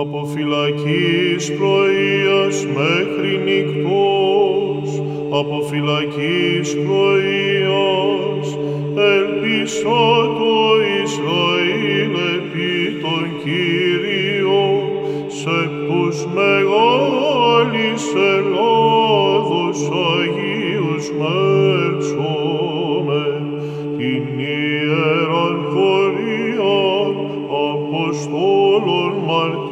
από φυλακής πρωίας μέχρι νυχτός, από φυλακής πρωίας, ελπίσα το Ισραήλ επί τον Κύριο, σε τους μεγάλης Ελλάδος Αγίους μέλψομε, την Ιεραν χωρία Αποστόλων μαρτύρων,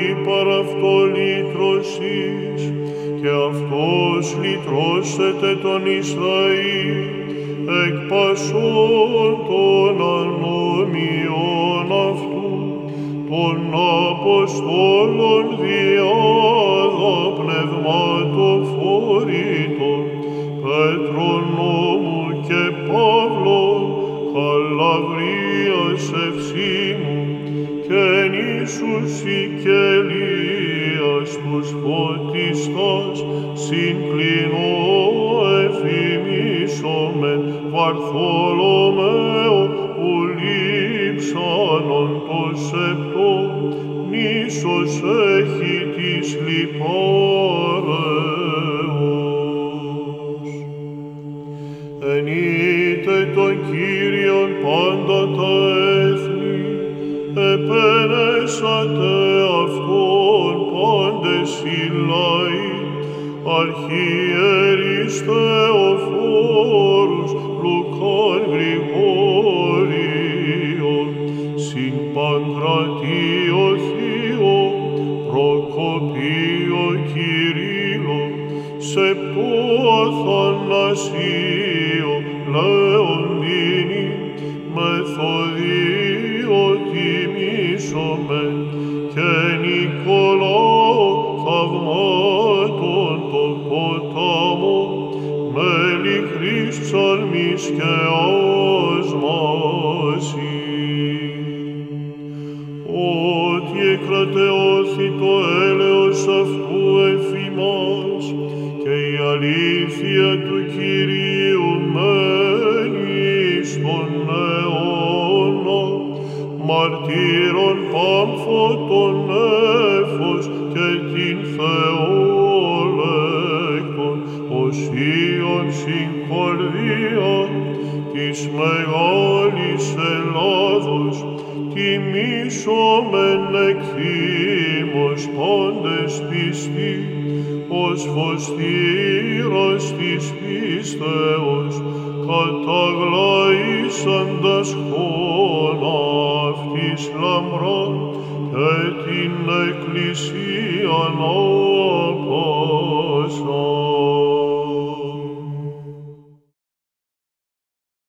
πολύ παρά αυτό λύτρωσης, και αυτός λυτρώσεται τον Ισραήλ, εκ πασών των ανομιών αυτού, των Αποστόλων διάδα πνευματοφορήτων, Πέτρων και νήσους Σικελίας τους φωτιστάς, συγκλινώ εφημίσομεν Βαρθολομαίο, που λείψανον το σεπτό, νήσος έχει της λιπάρεως. Ενείτε τον Κύριον πάντα τα έθνη, επένεσατε Αυτόν πάντες οι λαοί, αρχιερείς Θεοφόρους, Λουκάν Γρηγόριον, συν Παγκρατίο Θείο, Προκοπείο Κυρίλο, σεπτό Αθανασίο, και Νικολάο θαυμάτων το ποτάμο, με λυχρής ψαλμής και άσμαση ότι εκρατεώθη το έλεος αυτού εφημάς και η αλήθεια του Κυρίου μένει στον αιώνα, μαρτύρων πάμφωτον νέφος και την Θεόλεκτον, οσίων συγχωρία της μεγάλης Ελλάδος, τιμήσομεν εκθήμος πάντες πιστοί, ως φωστήρας της πίστεως, καταγλαίσαντας χώνας αυτής λαμπρών και την Εκκλησίαν απάσαν.